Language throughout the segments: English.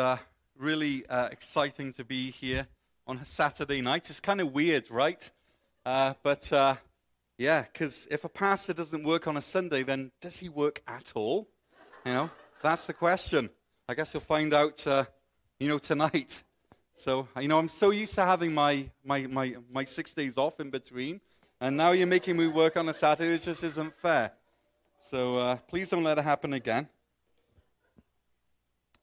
Uh, really uh, exciting to be here on a Saturday night. It's kind of weird, right? Uh, but uh, yeah, because if a pastor doesn't work on a Sunday, then does he work at all? You know, that's the question. I guess you'll find out, uh, you know, tonight. So, you know, I'm so used to having my, my, my, my six days off in between, and now you're making me work on a Saturday. It just isn't fair. So uh, please don't let it happen again.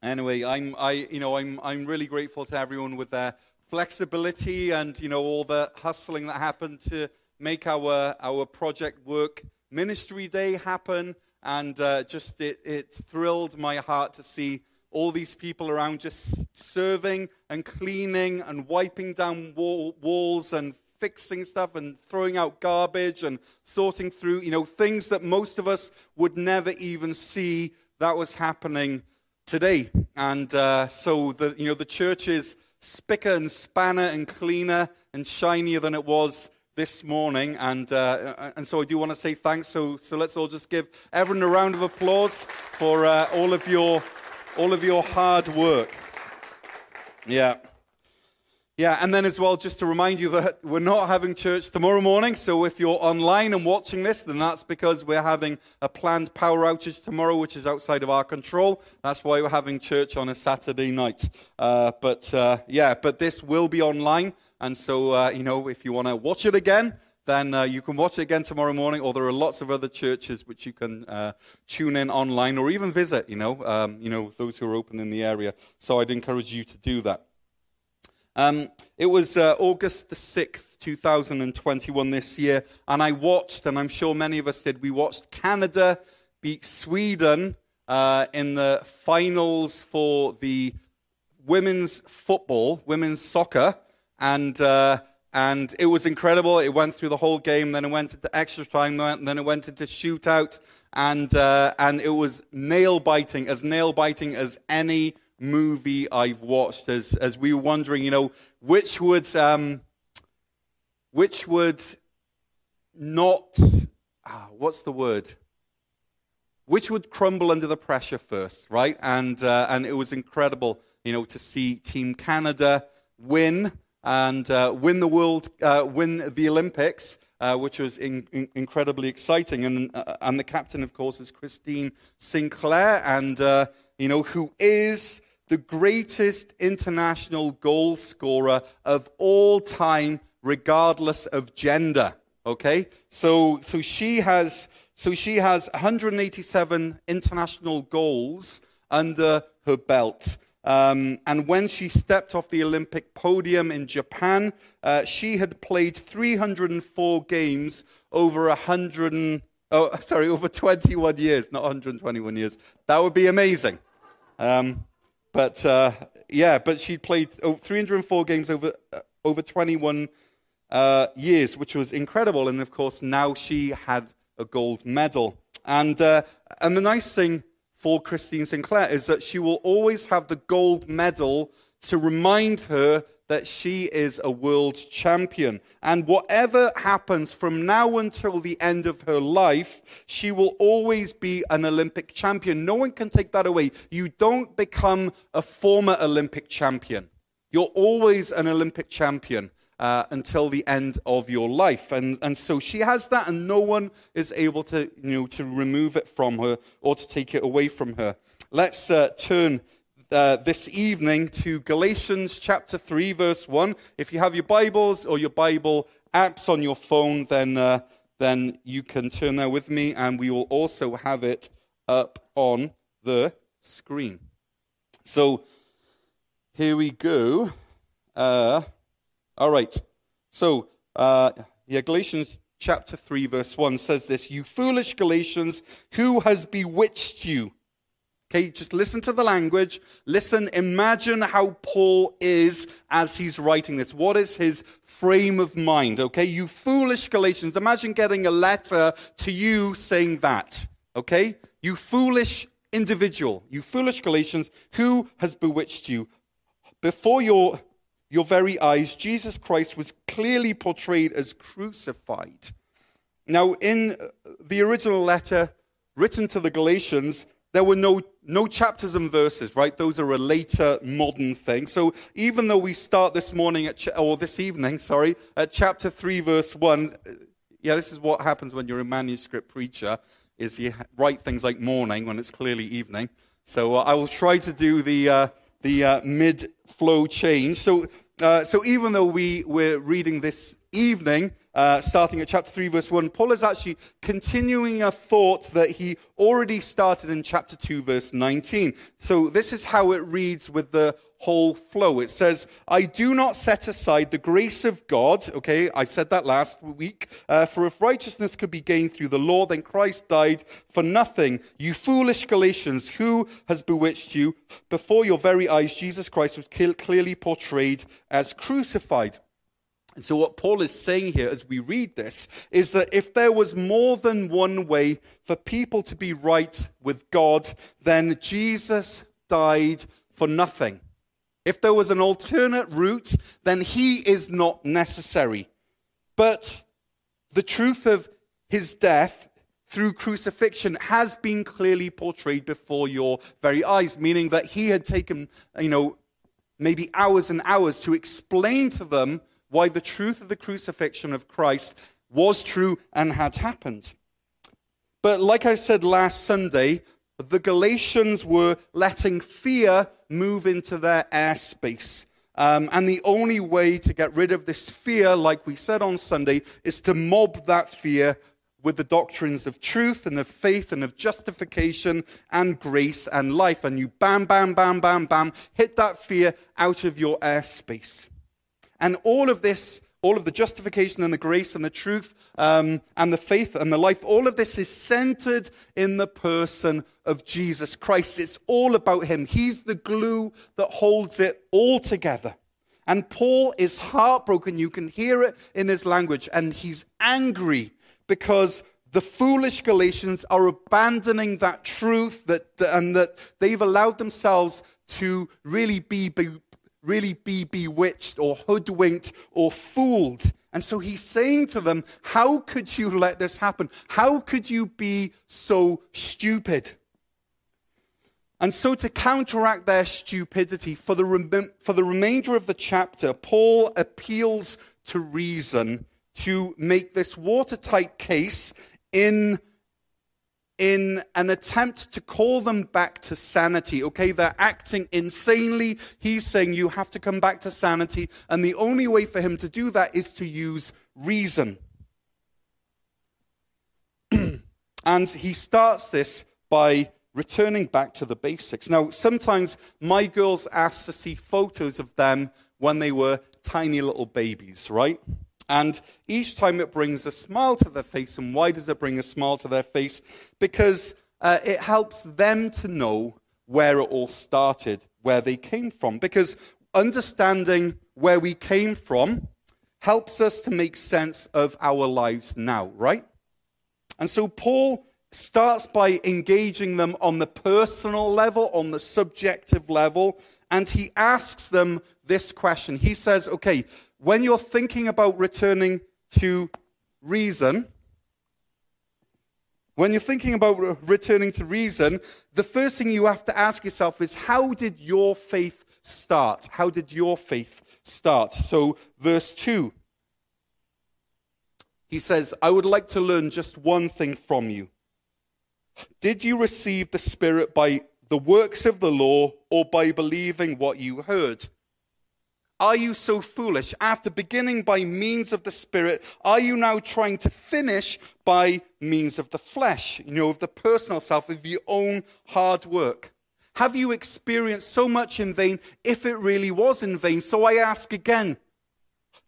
Anyway, I'm, I, you know, I'm, I'm really grateful to everyone with their flexibility and, you know, all the hustling that happened to make our, our project work ministry day happen. And uh, just it, it thrilled my heart to see all these people around just serving and cleaning and wiping down wall, walls and fixing stuff and throwing out garbage and sorting through, you know, things that most of us would never even see that was happening today. And uh, so the, you know, the church is spicker and spanner and cleaner and shinier than it was this morning. And, uh, and so I do want to say thanks. So, so let's all just give everyone a round of applause for uh, all, of your, all of your hard work. Yeah. Yeah, and then as well, just to remind you that we're not having church tomorrow morning. So if you're online and watching this, then that's because we're having a planned power outage tomorrow, which is outside of our control. That's why we're having church on a Saturday night. Uh, but uh, yeah, but this will be online. And so, uh, you know, if you want to watch it again, then uh, you can watch it again tomorrow morning, or there are lots of other churches which you can uh, tune in online or even visit, you know, um, you know, those who are open in the area. So I'd encourage you to do that. Um, it was uh, August the 6th, 2021 this year, and I watched, and I'm sure many of us did, we watched Canada beat Sweden uh, in the finals for the women's football, women's soccer, and, uh, and it was incredible. It went through the whole game, then it went into extra time, then it went into shootout, and, uh, and it was nail biting, as nail biting as any movie I've watched as, as we were wondering, you know, which would, um, which would not, ah, what's the word? Which would crumble under the pressure first, right? And, uh, and it was incredible, you know, to see Team Canada win and uh, win the world, uh, win the Olympics. Uh, which was in, in, incredibly exciting. And, uh, and the captain, of course, is Christine Sinclair, and uh, you know who is the greatest international goal scorer of all time, regardless of gender. Okay? So, so she has, so she has 187 international goals under her belt. Um, and when she stepped off the Olympic podium in Japan, uh, she had played 304 games over 100 oh, sorry, over 21 years, not 121 years. That would be amazing. Um, but uh, yeah, but she played 304 games over uh, over 21 uh, years, which was incredible. And of course, now she had a gold medal. And uh, and the nice thing for Christine Sinclair is that she will always have the gold medal to remind her that she is a world champion. And whatever happens from now until the end of her life, she will always be an Olympic champion. No one can take that away. You don't become a former Olympic champion, you're always an Olympic champion. Uh, until the end of your life. And, and so she has that, and no one is able to, you know, to remove it from her or to take it away from her. Let's uh, turn uh, this evening to Galatians chapter 3, verse 1. If you have your Bibles or your Bible apps on your phone, then, uh, then you can turn there with me, and we will also have it up on the screen. So here we go. Uh, all right. So, uh, yeah, Galatians chapter 3, verse 1 says this You foolish Galatians, who has bewitched you? Okay, just listen to the language. Listen, imagine how Paul is as he's writing this. What is his frame of mind? Okay, you foolish Galatians. Imagine getting a letter to you saying that. Okay, you foolish individual, you foolish Galatians, who has bewitched you? Before your, your very eyes, Jesus Christ was clearly portrayed as crucified. Now, in uh, the original letter written to the Galatians, there were no no chapters and verses, right? Those are a later modern thing. So even though we start this morning at, ch- or this evening, sorry, at chapter 3, verse 1, yeah, this is what happens when you're a manuscript preacher, is you write things like morning when it's clearly evening. So uh, I will try to do the, uh, the uh, mid-flow change. So, uh, so even though we, we're reading this evening, uh, starting at chapter 3, verse 1, Paul is actually continuing a thought that he already started in chapter 2, verse 19. So this is how it reads with the whole flow. It says, I do not set aside the grace of God. Okay, I said that last week. Uh, for if righteousness could be gained through the law, then Christ died for nothing. You foolish Galatians, who has bewitched you? Before your very eyes, Jesus Christ was clearly portrayed as crucified. And so, what Paul is saying here as we read this is that if there was more than one way for people to be right with God, then Jesus died for nothing. If there was an alternate route, then he is not necessary. But the truth of his death through crucifixion has been clearly portrayed before your very eyes, meaning that he had taken, you know, maybe hours and hours to explain to them why the truth of the crucifixion of Christ was true and had happened. But like I said last Sunday, the Galatians were letting fear move into their airspace. Um, and the only way to get rid of this fear, like we said on Sunday, is to mob that fear with the doctrines of truth and of faith and of justification and grace and life. And you bam, bam, bam, bam, bam, hit that fear out of your airspace. And all of this, all of the justification and the grace and the truth um, and the faith and the life, all of this is centered in the person of Jesus Christ. It's all about him. He's the glue that holds it all together. And Paul is heartbroken. You can hear it in his language. And he's angry because the foolish Galatians are abandoning that truth that, and that they've allowed themselves to really be, be really be bewitched or hoodwinked or fooled. And so he's saying to them, How could you let this happen? How could you be so stupid? And so, to counteract their stupidity, for the, rem- for the remainder of the chapter, Paul appeals to reason to make this watertight case in in an attempt to call them back to sanity. Okay, they're acting insanely. He's saying you have to come back to sanity. And the only way for him to do that is to use reason. and he starts this by returning back to the basics. Now, sometimes my girls ask to see photos of them when they were tiny little babies, right? And each time it brings a smile to their face. And why does it bring a smile to their face? Because uh, it helps them to know where it all started, where they came from. Because understanding where we came from helps us to make sense of our lives now, right? And so Paul starts by engaging them on the personal level, on the subjective level, and he asks them this question. He says, okay, when you're thinking about returning to reason, when you're thinking about returning to reason, the first thing you have to ask yourself is how did your faith start? How did your faith start? So, verse 2, he says, I would like to learn just one thing from you. Did you receive the Spirit by the works of the law or by believing what you heard? Are you so foolish? After beginning by means of the Spirit, are you now trying to finish by means of the flesh, you know, of the personal self, of your own hard work? Have you experienced so much in vain if it really was in vain? So I ask again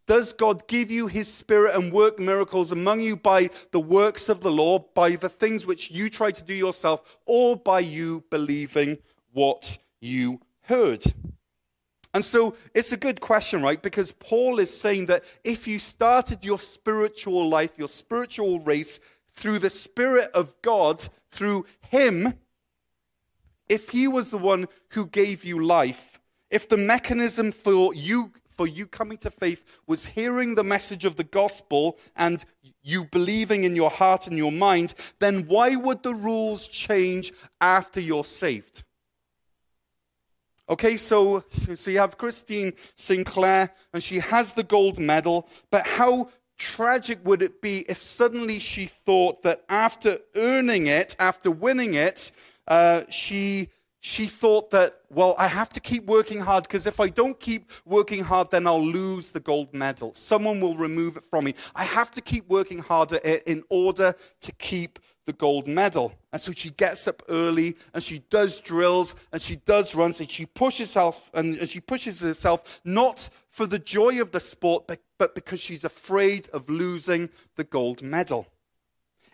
Does God give you his Spirit and work miracles among you by the works of the law, by the things which you try to do yourself, or by you believing what you heard? And so it's a good question, right? Because Paul is saying that if you started your spiritual life, your spiritual race through the Spirit of God, through Him, if He was the one who gave you life, if the mechanism for you for you coming to faith was hearing the message of the gospel and you believing in your heart and your mind, then why would the rules change after you're saved? Okay, so, so you have Christine Sinclair, and she has the gold medal, but how tragic would it be if suddenly she thought that after earning it, after winning it, uh, she she thought that, well, I have to keep working hard because if I don't keep working hard, then I'll lose the gold medal. Someone will remove it from me. I have to keep working harder in order to keep the gold medal. And so she gets up early and she does drills and she does runs and she pushes herself and she pushes herself not for the joy of the sport, but, but because she's afraid of losing the gold medal.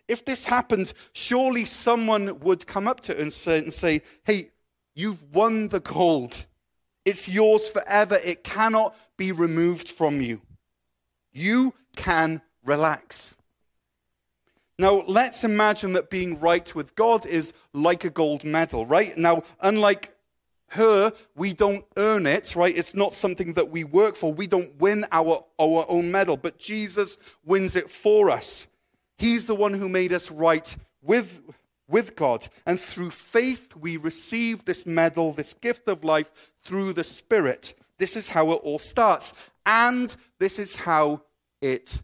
If this happened, surely someone would come up to her and say, and say Hey, You've won the gold. It's yours forever. It cannot be removed from you. You can relax. Now, let's imagine that being right with God is like a gold medal, right? Now, unlike her, we don't earn it, right? It's not something that we work for. We don't win our, our own medal, but Jesus wins it for us. He's the one who made us right with, with God. And through faith, we receive this medal, this gift of life through the Spirit. This is how it all starts. And this is how it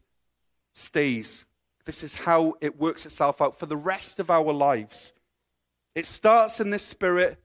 stays. This is how it works itself out for the rest of our lives. It starts in this Spirit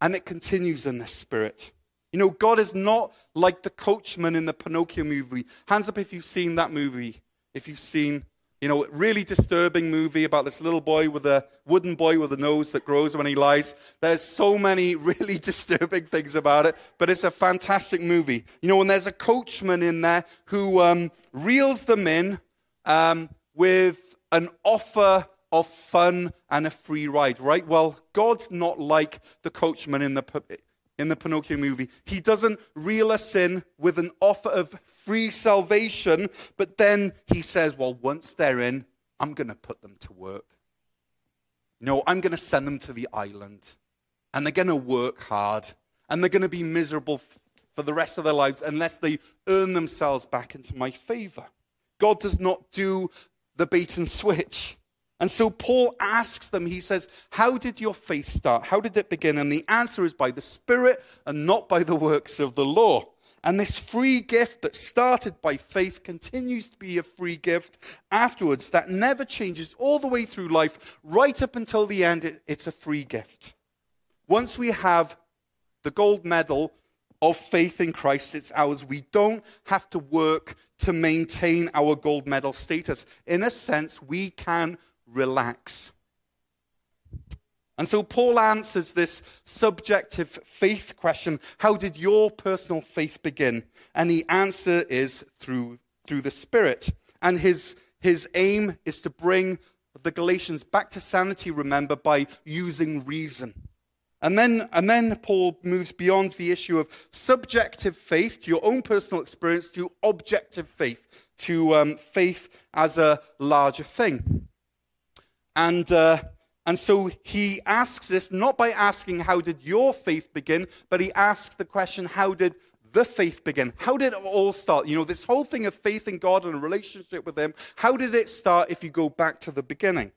and it continues in this Spirit. You know, God is not like the coachman in the Pinocchio movie. Hands up if you've seen that movie. If you've seen you know, really disturbing movie about this little boy with a wooden boy with a nose that grows when he lies. There's so many really disturbing things about it, but it's a fantastic movie. You know, and there's a coachman in there who um, reels them in um, with an offer of fun and a free ride, right? Well, God's not like the coachman in the in the Pinocchio movie. He doesn't reel us in with an offer of free salvation, but then he says, Well, once they're in, I'm going to put them to work. No, I'm going to send them to the island, and they're going to work hard, and they're going to be miserable for the rest of their lives unless they earn themselves back into my favor. God does not do the bait and switch. And so Paul asks them, he says, How did your faith start? How did it begin? And the answer is by the Spirit and not by the works of the law. And this free gift that started by faith continues to be a free gift afterwards that never changes all the way through life, right up until the end. It's a free gift. Once we have the gold medal of faith in Christ, it's ours. We don't have to work to maintain our gold medal status. In a sense, we can relax. And so Paul answers this subjective faith question How did your personal faith begin? And the answer is through, through the Spirit. And his, his aim is to bring the Galatians back to sanity, remember, by using reason. And then, and then Paul moves beyond the issue of subjective faith to your own personal experience to objective faith, to um, faith as a larger thing. And, uh, and so he asks this not by asking, How did your faith begin? but he asks the question, How did the faith begin? How did it all start? You know, this whole thing of faith in God and a relationship with Him, how did it start if you go back to the beginning?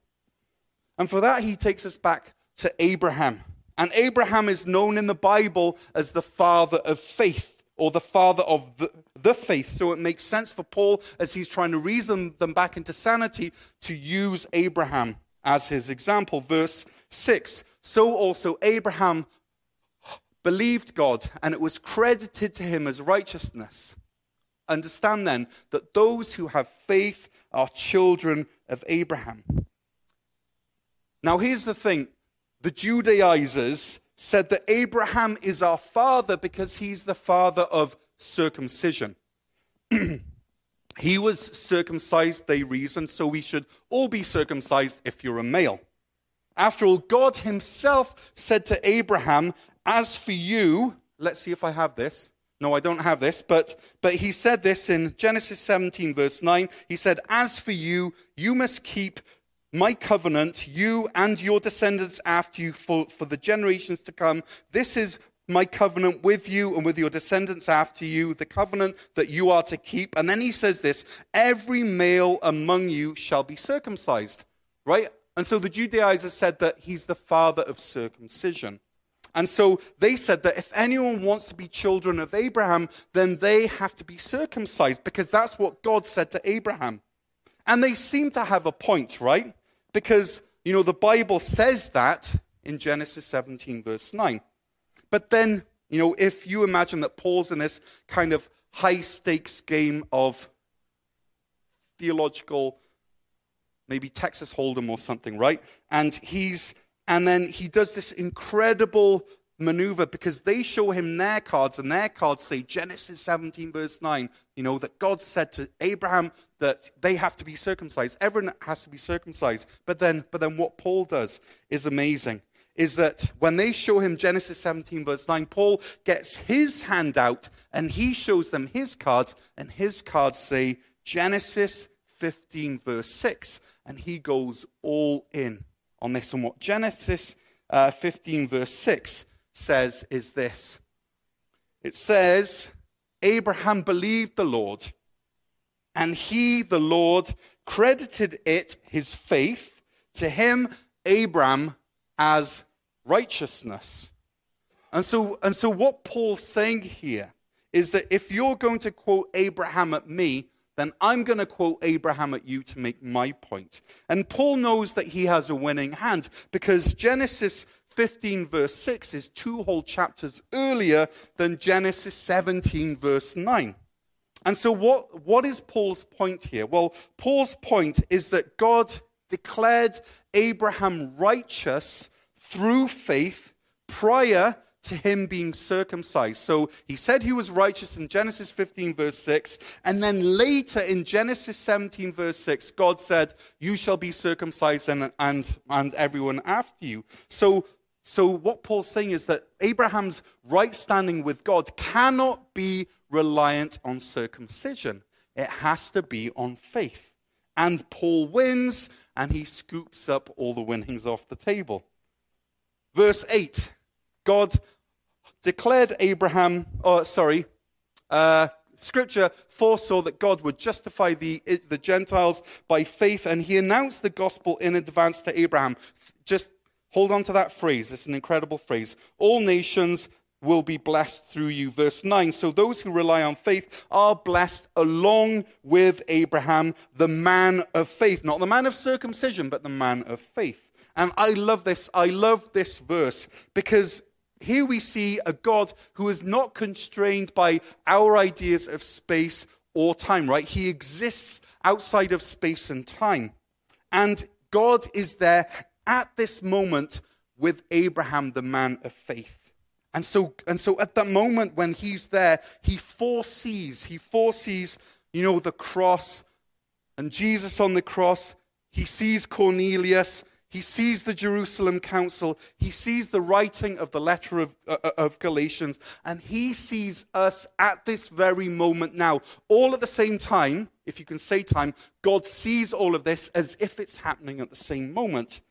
And for that, he takes us back to Abraham. And Abraham is known in the Bible as the father of faith or the father of the, the faith. So it makes sense for Paul, as he's trying to reason them back into sanity, to use Abraham as his example. Verse 6 So also Abraham believed God, and it was credited to him as righteousness. Understand then that those who have faith are children of Abraham. Now, here's the thing the Judaizers said that Abraham is our father because he's the father of circumcision. He was circumcised, they reasoned, so we should all be circumcised if you're a male. After all, God Himself said to Abraham, As for you, let's see if I have this. No, I don't have this, but, but He said this in Genesis 17, verse 9. He said, As for you, you must keep my covenant, you and your descendants after you, for, for the generations to come. This is my covenant with you and with your descendants after you, the covenant that you are to keep. And then he says this every male among you shall be circumcised, right? And so the Judaizers said that he's the father of circumcision. And so they said that if anyone wants to be children of Abraham, then they have to be circumcised because that's what God said to Abraham. And they seem to have a point, right? Because, you know, the Bible says that in Genesis 17, verse 9. But then, you know, if you imagine that Paul's in this kind of high stakes game of theological, maybe Texas Hold'em or something, right? And he's, and then he does this incredible maneuver because they show him their cards and their cards say Genesis 17 verse 9, you know, that God said to Abraham that they have to be circumcised. Everyone has to be circumcised. But then, but then what Paul does is amazing. Is that when they show him Genesis 17 verse 9, Paul gets his hand out and he shows them his cards, and his cards say Genesis 15 verse 6. And he goes all in on this. And what Genesis uh, 15 verse 6 says is this it says, Abraham believed the Lord, and he, the Lord, credited it, his faith, to him, Abram, as righteousness. And so, and so what Paul's saying here is that if you're going to quote Abraham at me, then I'm going to quote Abraham at you to make my point. And Paul knows that he has a winning hand because Genesis 15, verse 6 is two whole chapters earlier than Genesis 17, verse 9. And so, what, what is Paul's point here? Well, Paul's point is that God declared Abraham righteous through faith prior to him being circumcised. So he said he was righteous in Genesis 15, verse 6. And then later in Genesis 17, verse 6, God said, You shall be circumcised and, and, and everyone after you. So so, what Paul's saying is that Abraham's right standing with God cannot be reliant on circumcision, it has to be on faith. And Paul wins, and he scoops up all the winnings off the table. Verse 8 God declared Abraham, oh, sorry, uh, Scripture foresaw that God would justify the, the Gentiles by faith, and he announced the gospel in advance to Abraham. Just Hold on to that phrase. It's an incredible phrase. All nations will be blessed through you. Verse 9. So those who rely on faith are blessed along with Abraham, the man of faith. Not the man of circumcision, but the man of faith. And I love this. I love this verse because here we see a God who is not constrained by our ideas of space or time, right? He exists outside of space and time. And God is there at this moment with Abraham, the man of faith. And so, and so at that moment when he's there, he foresees, he foresees, you know, the cross and Jesus on the cross. He sees Cornelius. He sees the Jerusalem council. He sees the writing of the letter of, uh, uh of Galatians. And he sees us at this very moment now. All at the same time, if you can say time, God sees all of this as if it's happening at the same moment.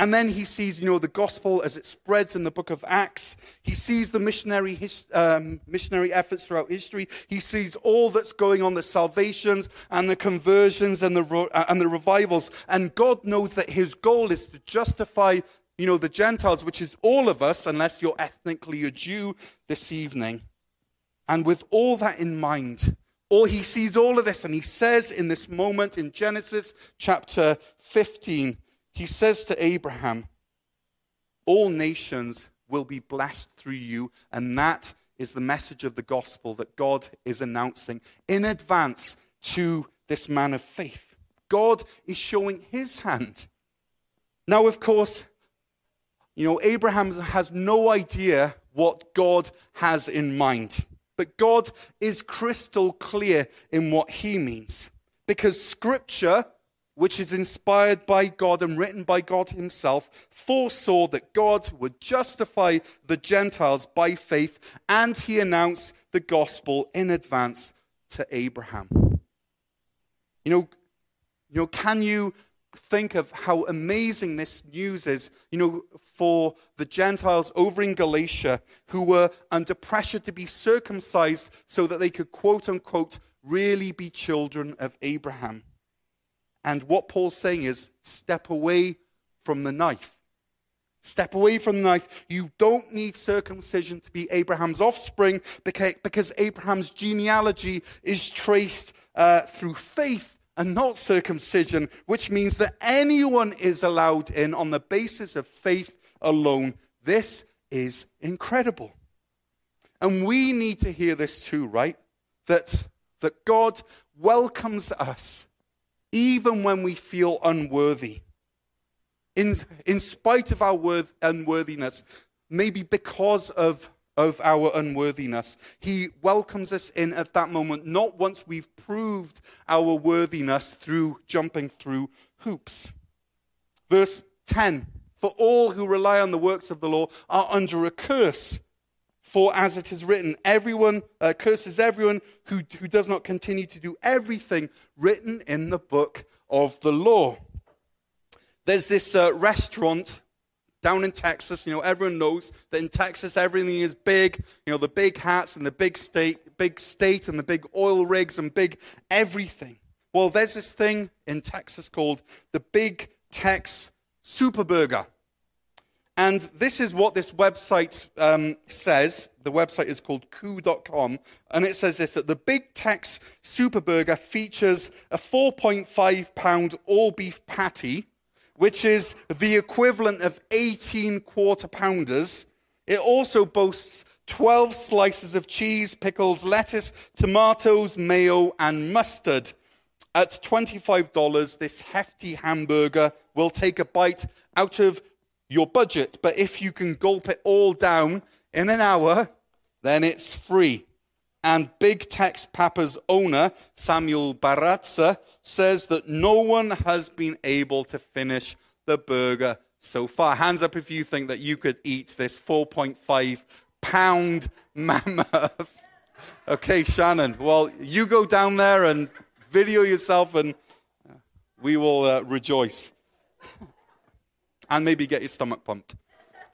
And then he sees, you know, the gospel as it spreads in the book of Acts. He sees the missionary, his, um, missionary efforts throughout history. He sees all that's going on, the salvations and the conversions and the, uh, and the revivals. And God knows that his goal is to justify, you know, the Gentiles, which is all of us, unless you're ethnically a Jew this evening. And with all that in mind, or he sees all of this and he says in this moment in Genesis chapter 15, he says to Abraham, All nations will be blessed through you, and that is the message of the gospel that God is announcing in advance to this man of faith. God is showing his hand. Now, of course, you know, Abraham has no idea what God has in mind, but God is crystal clear in what he means because scripture which is inspired by God and written by God Himself, foresaw that God would justify the Gentiles by faith, and He announced the gospel in advance to Abraham. You know, you know, can you think of how amazing this news is, you know, for the Gentiles over in Galatia who were under pressure to be circumcised so that they could, quote unquote, really be children of Abraham. And what Paul's saying is step away from the knife, Step away from the knife. You don't need circumcision to be Abraham's offspring because Abraham's genealogy is traced uh, through faith and not circumcision, which means that anyone is allowed in on the basis of faith alone. This is incredible. And we need to hear this too, right? That, that God welcomes us even when we feel unworthy. In, in spite of our unworthiness, maybe because of of our unworthiness. He welcomes us in at that moment, not once we've proved our worthiness through jumping through hoops. Verse 10 For all who rely on the works of the law are under a curse. For as it is written, everyone uh, curses everyone who, who does not continue to do everything written in the book of the law. There's this uh, restaurant down in Texas, you know, everyone knows that in Texas everything is big. You know, the big hats and the big state, big state and the big oil rigs and big everything. Well, there's this thing in Texas called the Big Tex Superburger. And this is what this website um, says. The website is called coup.com. And it says this that the Big Tex Superburger features a 4.5 pound all beef patty which is the equivalent of 18 quarter pounders. It also boasts 12 slices of cheese, pickles, lettuce, tomatoes, mayo, and mustard. At $25, this hefty hamburger will take a bite out of your budget. But if you can gulp it all down in an hour, then it's free. And Big Tex Papa's owner, Samuel Baratza, says that no one has been able to finish the burger so far. Hands up if you think that you could eat this 4.5 pound mammoth. Okay, Shannon. Well, you go down there and video yourself, and we will uh, rejoice. and maybe get your stomach pumped.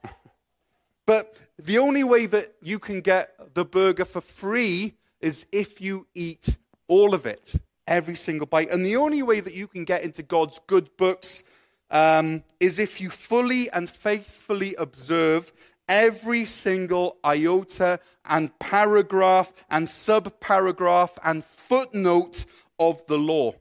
but the only way that you can get the burger for free is if you eat all of it every single bite. And the only way that you can get into God's good books um, is if you fully and faithfully observe every single iota and paragraph and subparagraph and footnote of the law.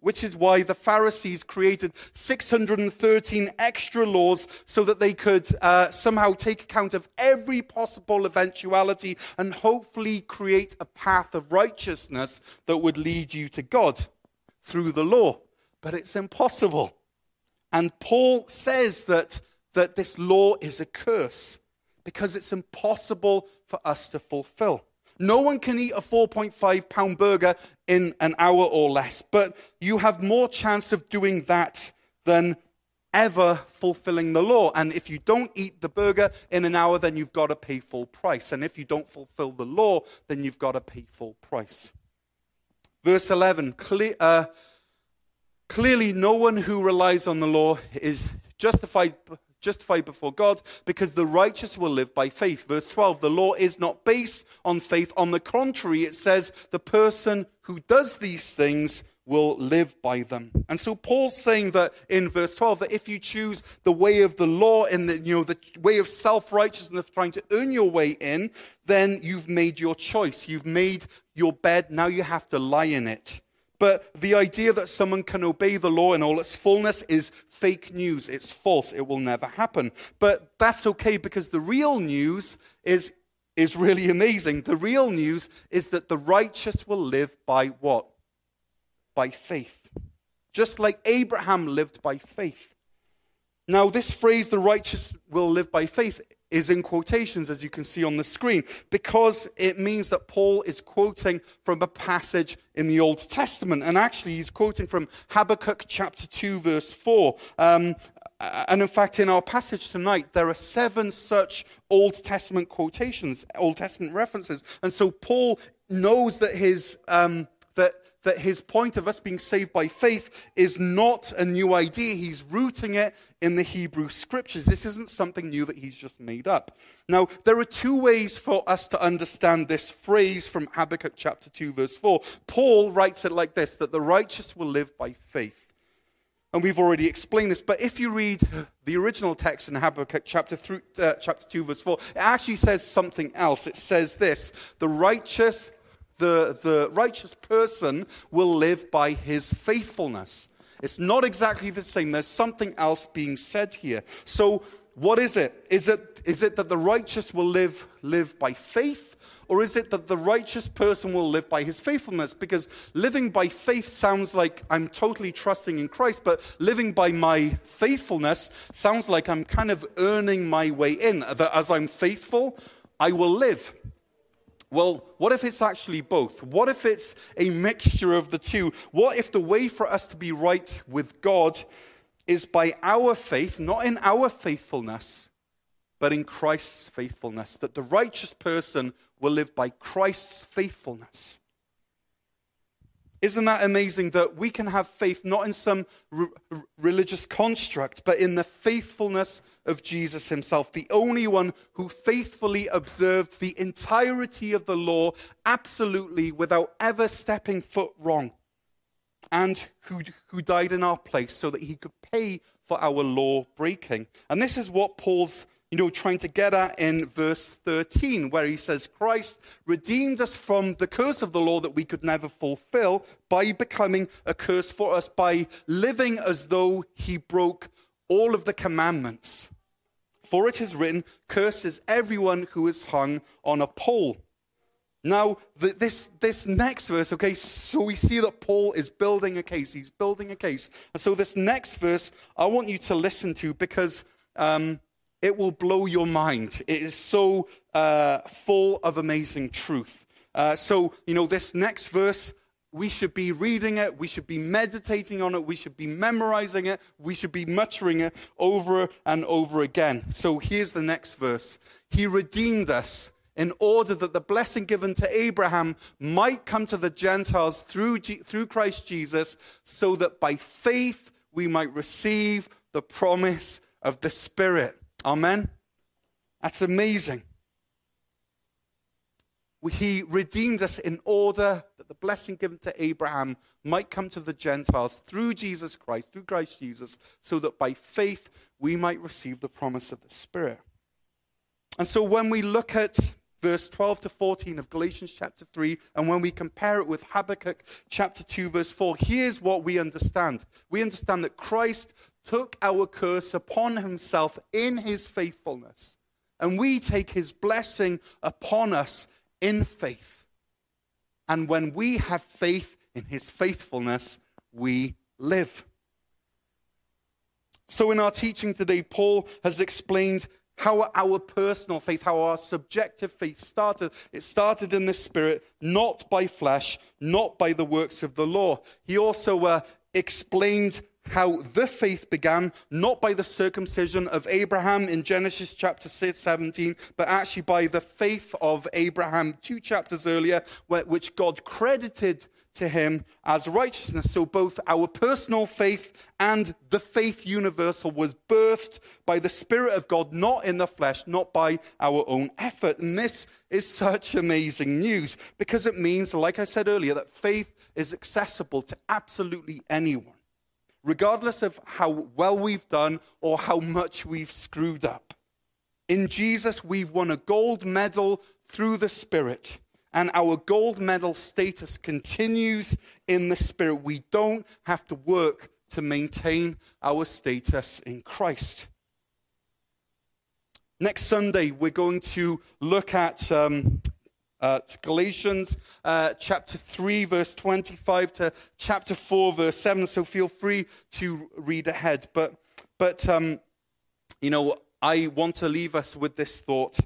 Which is why the Pharisees created 613 extra laws so that they could uh, somehow take account of every possible eventuality and hopefully create a path of righteousness that would lead you to God through the law. But it's impossible. And Paul says that, that this law is a curse because it's impossible for us to fulfill. No one can eat a 4.5 pound burger in an hour or less, but you have more chance of doing that than ever fulfilling the law. And if you don't eat the burger in an hour, then you've got to pay full price. And if you don't fulfill the law, then you've got to pay full price. Verse 11 clear, uh, clearly, no one who relies on the law is justified justified before God because the righteous will live by faith. Verse 12, the law is not based on faith. On the contrary, it says the person who does these things will live by them. And so Paul's saying that in verse 12 that if you choose the way of the law in the you know the way of self-righteousness trying to earn your way in, then you've made your choice. You've made your bed, now you have to lie in it. But the idea that someone can obey the law in all its fullness is fake news. It's false. It will never happen. But that's okay because the real news is, is really amazing. The real news is that the righteous will live by what? By faith. Just like Abraham lived by faith. Now, this phrase, the righteous will live by faith, is in quotations, as you can see on the screen, because it means that Paul is quoting from a passage in the Old Testament. And actually, he's quoting from Habakkuk chapter 2, verse 4. Um, and in fact, in our passage tonight, there are seven such Old Testament quotations, Old Testament references. And so Paul knows that his, um, that his point of us being saved by faith is not a new idea. He's rooting it in the Hebrew scriptures. This isn't something new that he's just made up. Now, there are two ways for us to understand this phrase from Habakkuk chapter 2, verse 4. Paul writes it like this that the righteous will live by faith. and we've already explained this, but if you read the original text in Habakkuk chapter, three, uh, chapter 2, verse 4, it actually says something else. It says this The righteous, the, the righteous person will live by his faithfulness. It's not exactly the same. There's something else being said here. So, what is it? Is it, is it that the righteous will live, live by faith? Or is it that the righteous person will live by his faithfulness? Because living by faith sounds like I'm totally trusting in Christ, but living by my faithfulness sounds like I'm kind of earning my way in. That as I'm faithful, I will live. Well, what if it's actually both? What if it's a mixture of the two? What if the way for us to be right with God is by our faith, not in our faithfulness, but in Christ's faithfulness? That the righteous person will live by Christ's faithfulness. Isn't that amazing that we can have faith not in some r- religious construct, but in the faithfulness of Jesus himself, the only one who faithfully observed the entirety of the law absolutely without ever stepping foot wrong, and who, who died in our place so that he could pay for our law breaking? And this is what Paul's you know, trying to get at in verse 13, where he says, Christ redeemed us from the curse of the law that we could never fulfill by becoming a curse for us, by living as though he broke all of the commandments. For it is written, curses everyone who is hung on a pole. Now, this, this next verse, okay, so we see that Paul is building a case. He's building a case. And so, this next verse, I want you to listen to because um, it will blow your mind. It is so uh, full of amazing truth. Uh, so, you know, this next verse, we should be reading it, we should be meditating on it, we should be memorizing it, we should be muttering it over and over again. So here's the next verse He redeemed us in order that the blessing given to Abraham might come to the Gentiles through, G- through Christ Jesus, so that by faith we might receive the promise of the Spirit. Amen. That's amazing. He redeemed us in order the blessing given to Abraham might come to the Gentiles through Jesus Christ, through Christ Jesus, so that by faith we might receive the promise of the Spirit. And so when we look at verse 12 to 14 of Galatians chapter 3, and when we compare it with Habakkuk chapter 2, verse 4, here's what we understand. We understand that Christ took our curse upon himself in his faithfulness. And we take his blessing upon us in faith. And when we have faith in his faithfulness, we live. So, in our teaching today, Paul has explained how our personal faith, how our subjective faith started. It started in the spirit, not by flesh, not by the works of the law. He also uh, explained how the faith began, not by the circumcision of Abraham in Genesis chapter 17, but actually by the faith of Abraham two chapters earlier, which God credited to him as righteousness. So both our personal faith and the faith universal was birthed by the Spirit of God, not in the flesh, not by our own effort. And this is such amazing news because it means, like I said earlier, that faith is accessible to absolutely anyone regardless of how well we've done or how much we've screwed up. In Jesus, we've won a gold medal through the Spirit, and our gold medal status continues in the Spirit. We don't have to work to maintain our status in Christ. Next Sunday, we're going to look at um, uh, Galatians uh, chapter 3, verse 25 to chapter 4, verse 7. So feel free to read ahead. But, but um, you know, I want to leave us with this thought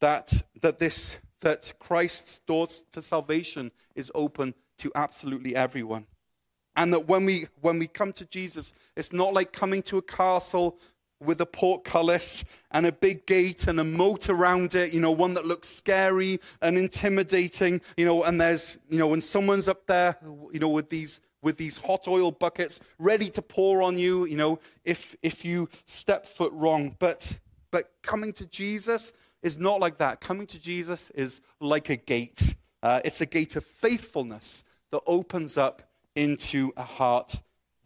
that, that, this, that Christ's doors to salvation is open to absolutely everyone. And that when we, when we come to Jesus, it's not like coming to a castle with a portcullis and a big gate and a moat around it, you know, one that looks scary and intimidating, you know, and there's, you know, when someone's up there, you know, with these with these hot oil buckets ready to pour on you, you know, if if you step foot wrong. But but coming to Jesus is not like that. Coming to Jesus is like a gate. Uh, it's a gate of faithfulness that opens up into a heart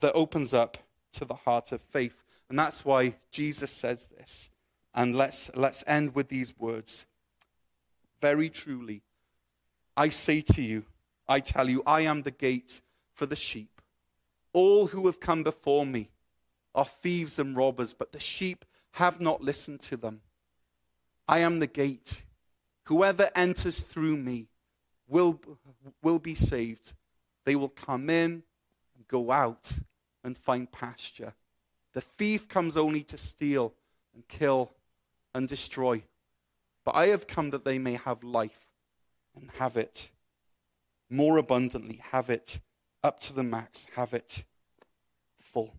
that opens up to the heart of faith. And that's why Jesus says this. And let's, let's end with these words. Very truly, I say to you, I tell you, I am the gate for the sheep. All who have come before me are thieves and robbers, but the sheep have not listened to them. I am the gate. Whoever enters through me will, will be saved. They will come in and go out and find pasture. The thief comes only to steal and kill and destroy. But I have come that they may have life and have it more abundantly, have it up to the max, have it full.